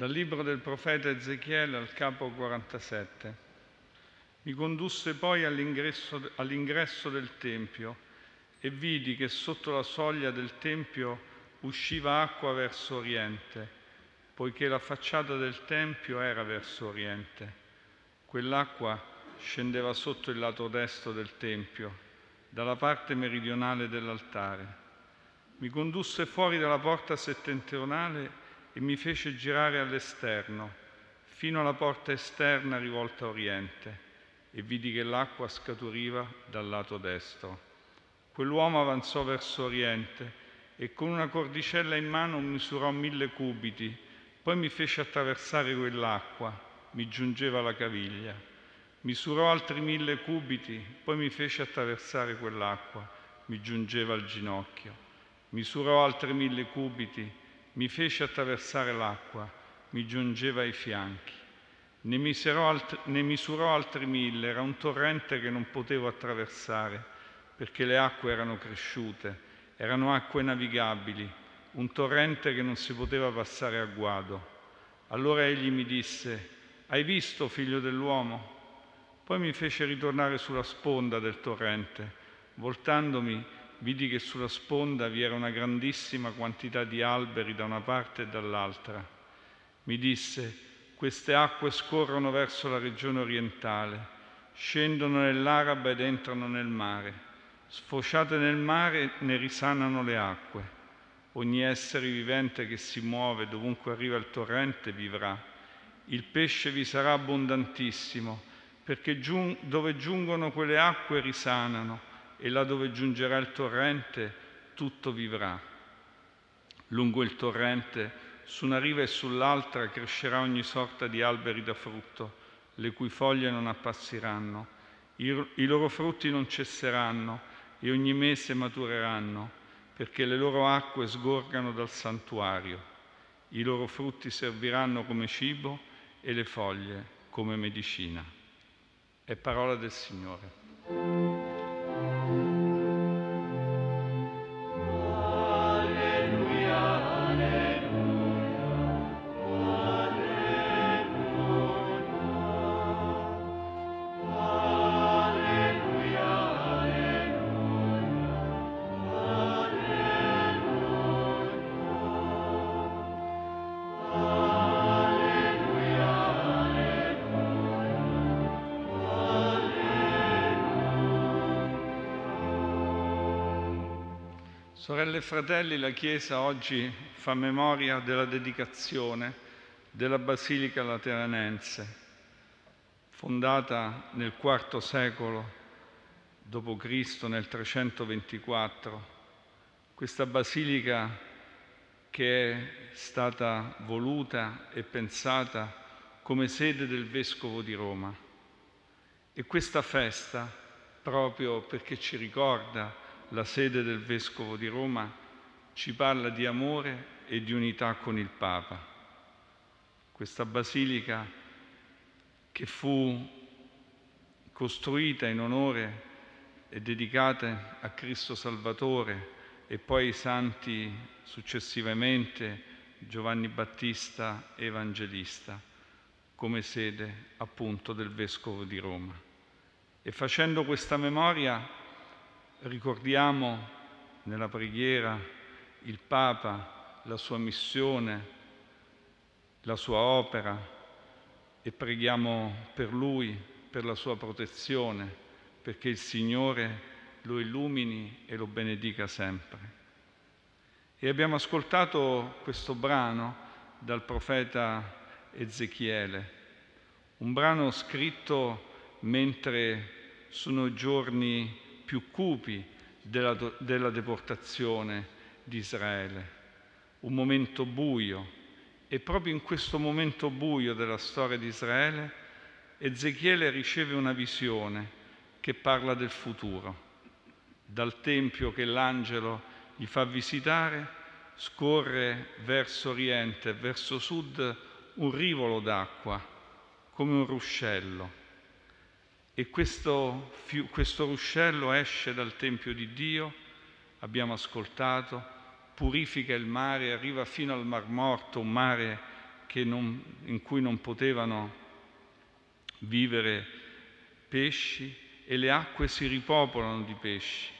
Dal libro del profeta Ezechiele al capo 47. Mi condusse poi all'ingresso, all'ingresso del Tempio e vidi che sotto la soglia del Tempio usciva acqua verso oriente, poiché la facciata del Tempio era verso oriente. Quell'acqua scendeva sotto il lato destro del Tempio, dalla parte meridionale dell'altare. Mi condusse fuori dalla porta settentrionale e mi fece girare all'esterno, fino alla porta esterna rivolta a oriente e vidi che l'acqua scaturiva dal lato destro. Quell'uomo avanzò verso oriente e con una cordicella in mano misurò mille cubiti, poi mi fece attraversare quell'acqua, mi giungeva alla caviglia. Misurò altri mille cubiti, poi mi fece attraversare quell'acqua, mi giungeva al ginocchio. Misurò altri mille cubiti, mi fece attraversare l'acqua, mi giungeva ai fianchi. Ne altri, ne misurò altri mille, era un torrente che non potevo attraversare perché le acque erano cresciute, erano acque navigabili, un torrente che non si poteva passare a guado. Allora egli mi disse, hai visto, figlio dell'uomo? Poi mi fece ritornare sulla sponda del torrente. Voltandomi, vidi che sulla sponda vi era una grandissima quantità di alberi da una parte e dall'altra. Mi disse, queste acque scorrono verso la regione orientale, scendono nell'Araba ed entrano nel mare. Sfociate nel mare ne risanano le acque. Ogni essere vivente che si muove dovunque arriva il torrente vivrà. Il pesce vi sarà abbondantissimo, perché giung- dove giungono quelle acque risanano e là dove giungerà il torrente tutto vivrà. Lungo il torrente su una riva e sull'altra crescerà ogni sorta di alberi da frutto, le cui foglie non appassiranno. I, loro frutti non cesseranno e ogni mese matureranno, perché le loro acque sgorgano dal santuario. I loro frutti serviranno come cibo e le foglie come medicina. È parola del Signore. Sorelle e fratelli, la Chiesa oggi fa memoria della dedicazione della Basilica Lateranense, fondata nel IV secolo d.C., nel 324. Questa basilica che è stata voluta e pensata come sede del Vescovo di Roma. E questa festa, proprio perché ci ricorda la sede del Vescovo di Roma, ci parla di amore e di unità con il Papa. Questa basilica che fu costruita in onore e dedicata a Cristo Salvatore e poi ai santi successivamente Giovanni Battista Evangelista come sede appunto del Vescovo di Roma. E facendo questa memoria ricordiamo nella preghiera il Papa, la sua missione, la sua opera e preghiamo per lui, per la sua protezione, perché il Signore lo illumini e lo benedica sempre. E abbiamo ascoltato questo brano dal profeta Ezechiele, un brano scritto mentre sono giorni più cupi della, della deportazione di Israele, un momento buio. E proprio in questo momento buio della storia di Israele, Ezechiele riceve una visione che parla del futuro. Dal Tempio che l'angelo gli fa visitare, scorre verso oriente verso sud un rivolo d'acqua, come un ruscello e questo, questo ruscello esce dal Tempio di Dio, abbiamo ascoltato, purifica il mare, arriva fino al Mar Morto, un mare non, in cui non potevano vivere pesci e le acque si ripopolano di pesci.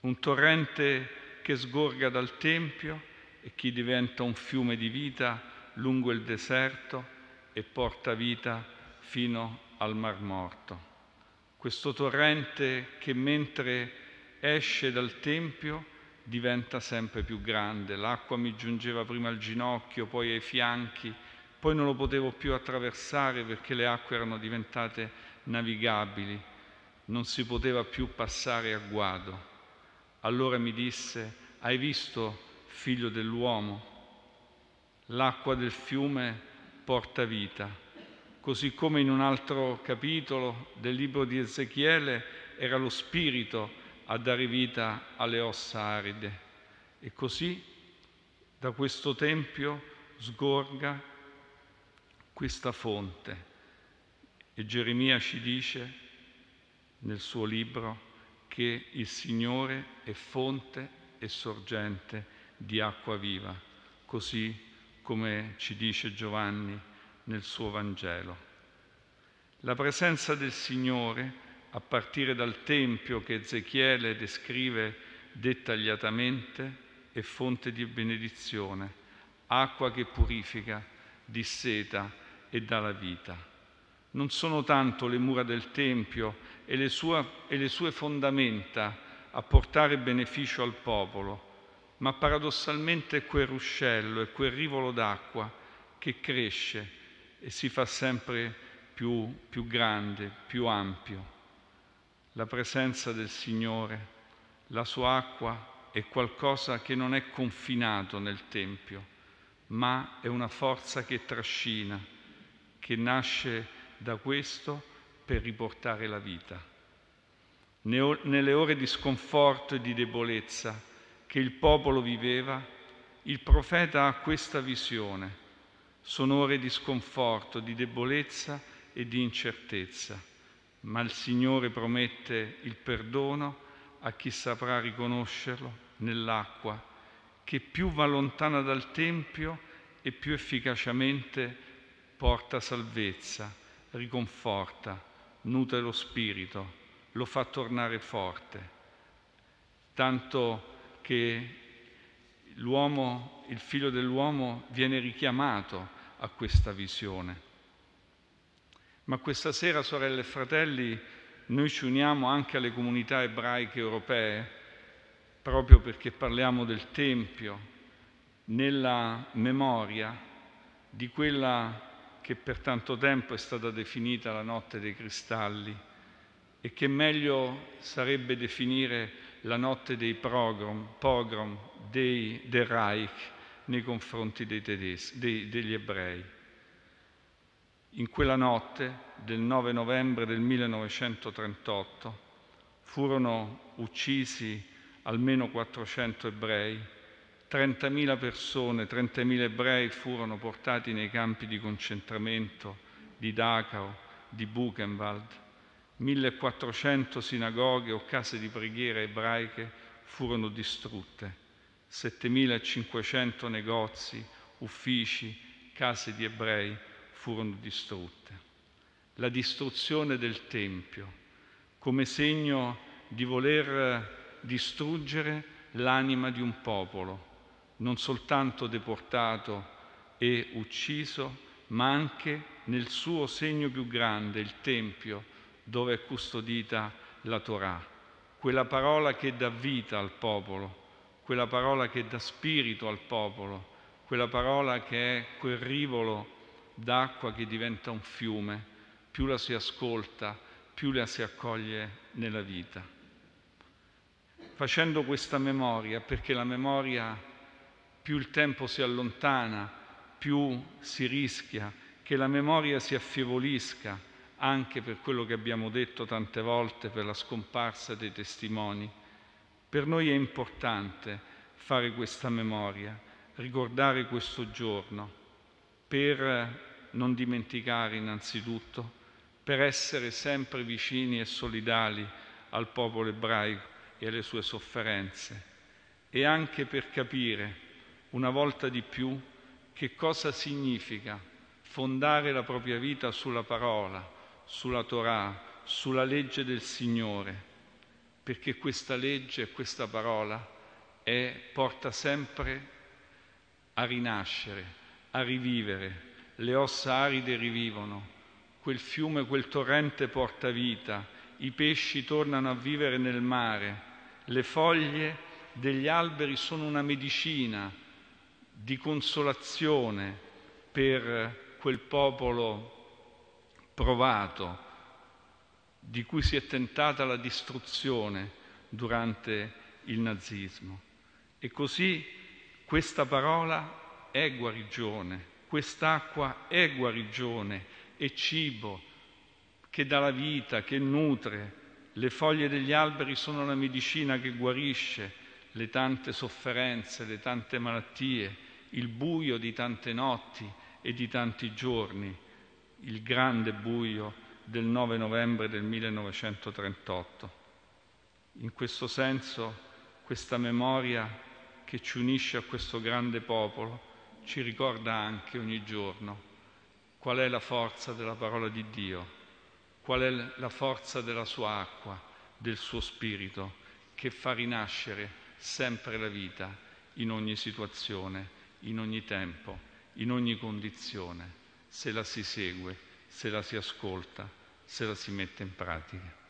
Un torrente che sgorga dal Tempio e che diventa un fiume di vita lungo il deserto e porta vita fino al Mar Morto. Questo torrente che mentre esce dal Tempio diventa sempre più grande. L'acqua mi giungeva prima al ginocchio, poi ai fianchi, poi non lo potevo più attraversare perché le acque erano diventate navigabili, non si poteva più passare a guado. Allora mi disse, hai visto, figlio dell'uomo? L'acqua del fiume porta vita, così come in un altro capitolo del libro di Ezechiele era lo spirito a dare vita alle ossa aride. E così da questo Tempio sgorga questa fonte. E Geremia ci dice nel suo libro che il Signore è fonte e sorgente di acqua viva, così come ci dice Giovanni nel suo Vangelo. La presenza del Signore a partire dal Tempio che Ezechiele descrive dettagliatamente, è fonte di benedizione, acqua che purifica, disseta e dà la vita. Non sono tanto le mura del Tempio e le, sue, e le sue fondamenta a portare beneficio al popolo, ma paradossalmente quel ruscello e quel rivolo d'acqua che cresce e si fa sempre più, più grande, più ampio la presenza del Signore, la sua acqua è qualcosa che non è confinato nel Tempio, ma è una forza che trascina, che nasce da questo per riportare la vita. Nelle ore di sconforto e di debolezza che il popolo viveva, il profeta ha questa visione. Sono ore di sconforto, di debolezza e di incertezza. Ma il Signore promette il perdono a chi saprà riconoscerlo nell'acqua, che più va lontana dal Tempio e più efficacemente porta salvezza, riconforta, nutre lo spirito, lo fa tornare forte, tanto che l'uomo, il figlio dell'uomo viene richiamato a questa visione. Ma questa sera, sorelle e fratelli, noi ci uniamo anche alle comunità ebraiche europee, proprio perché parliamo del Tempio, nella memoria di quella che per tanto tempo è stata definita la notte dei cristalli e che meglio sarebbe definire la notte dei pogrom, pogrom dei, del Reich nei confronti dei tedeschi, dei, degli ebrei. In quella notte del 9 novembre del 1938 furono uccisi almeno 400 ebrei, 30.000 persone, 30.000 ebrei furono portati nei campi di concentramento di Dachau, di Buchenwald, 1.400 sinagoghe o case di preghiera ebraiche furono distrutte, 7.500 negozi, uffici, case di ebrei furono distrutte. La distruzione del Tempio come segno di voler distruggere l'anima di un popolo, non soltanto deportato e ucciso, ma anche nel suo segno più grande, il Tempio, dove è custodita la Torah, quella parola che dà vita al popolo, quella parola che dà spirito al popolo, quella parola che è quel rivolo d'acqua che diventa un fiume, più la si ascolta, più la si accoglie nella vita. Facendo questa memoria, perché la memoria più il tempo si allontana, più si rischia che la memoria si affievolisca anche per quello che abbiamo detto tante volte, per la scomparsa dei testimoni. Per noi è importante fare questa memoria, ricordare questo giorno, per non dimenticare innanzitutto, per essere sempre vicini e solidali al popolo ebraico e alle sue sofferenze e anche per capire una volta di più che cosa significa fondare la propria vita sulla parola, sulla Torah, sulla legge del Signore, perché questa legge questa parola è, porta sempre a rinascere, a rivivere. Le ossa aride rivivono, quel fiume, quel torrente porta vita, i pesci tornano a vivere nel mare, le foglie degli alberi sono una medicina di consolazione per quel popolo provato di cui si è tentata la distruzione durante il nazismo. E così questa parola è guarigione, quest'acqua è guarigione, è cibo che dà la vita, che nutre. Le foglie degli alberi sono la medicina che guarisce le tante sofferenze, le tante malattie, il buio di tante notti e di tanti giorni, il grande buio del 9 novembre del 1938. In questo senso questa memoria che ci unisce a questo grande popolo ci ricorda anche ogni giorno qual è la forza della parola di Dio, qual è la forza della sua acqua, del suo spirito, che fa rinascere sempre la vita in ogni situazione, in ogni tempo, in ogni condizione, se la si segue, se la si ascolta, se la si mette in pratica.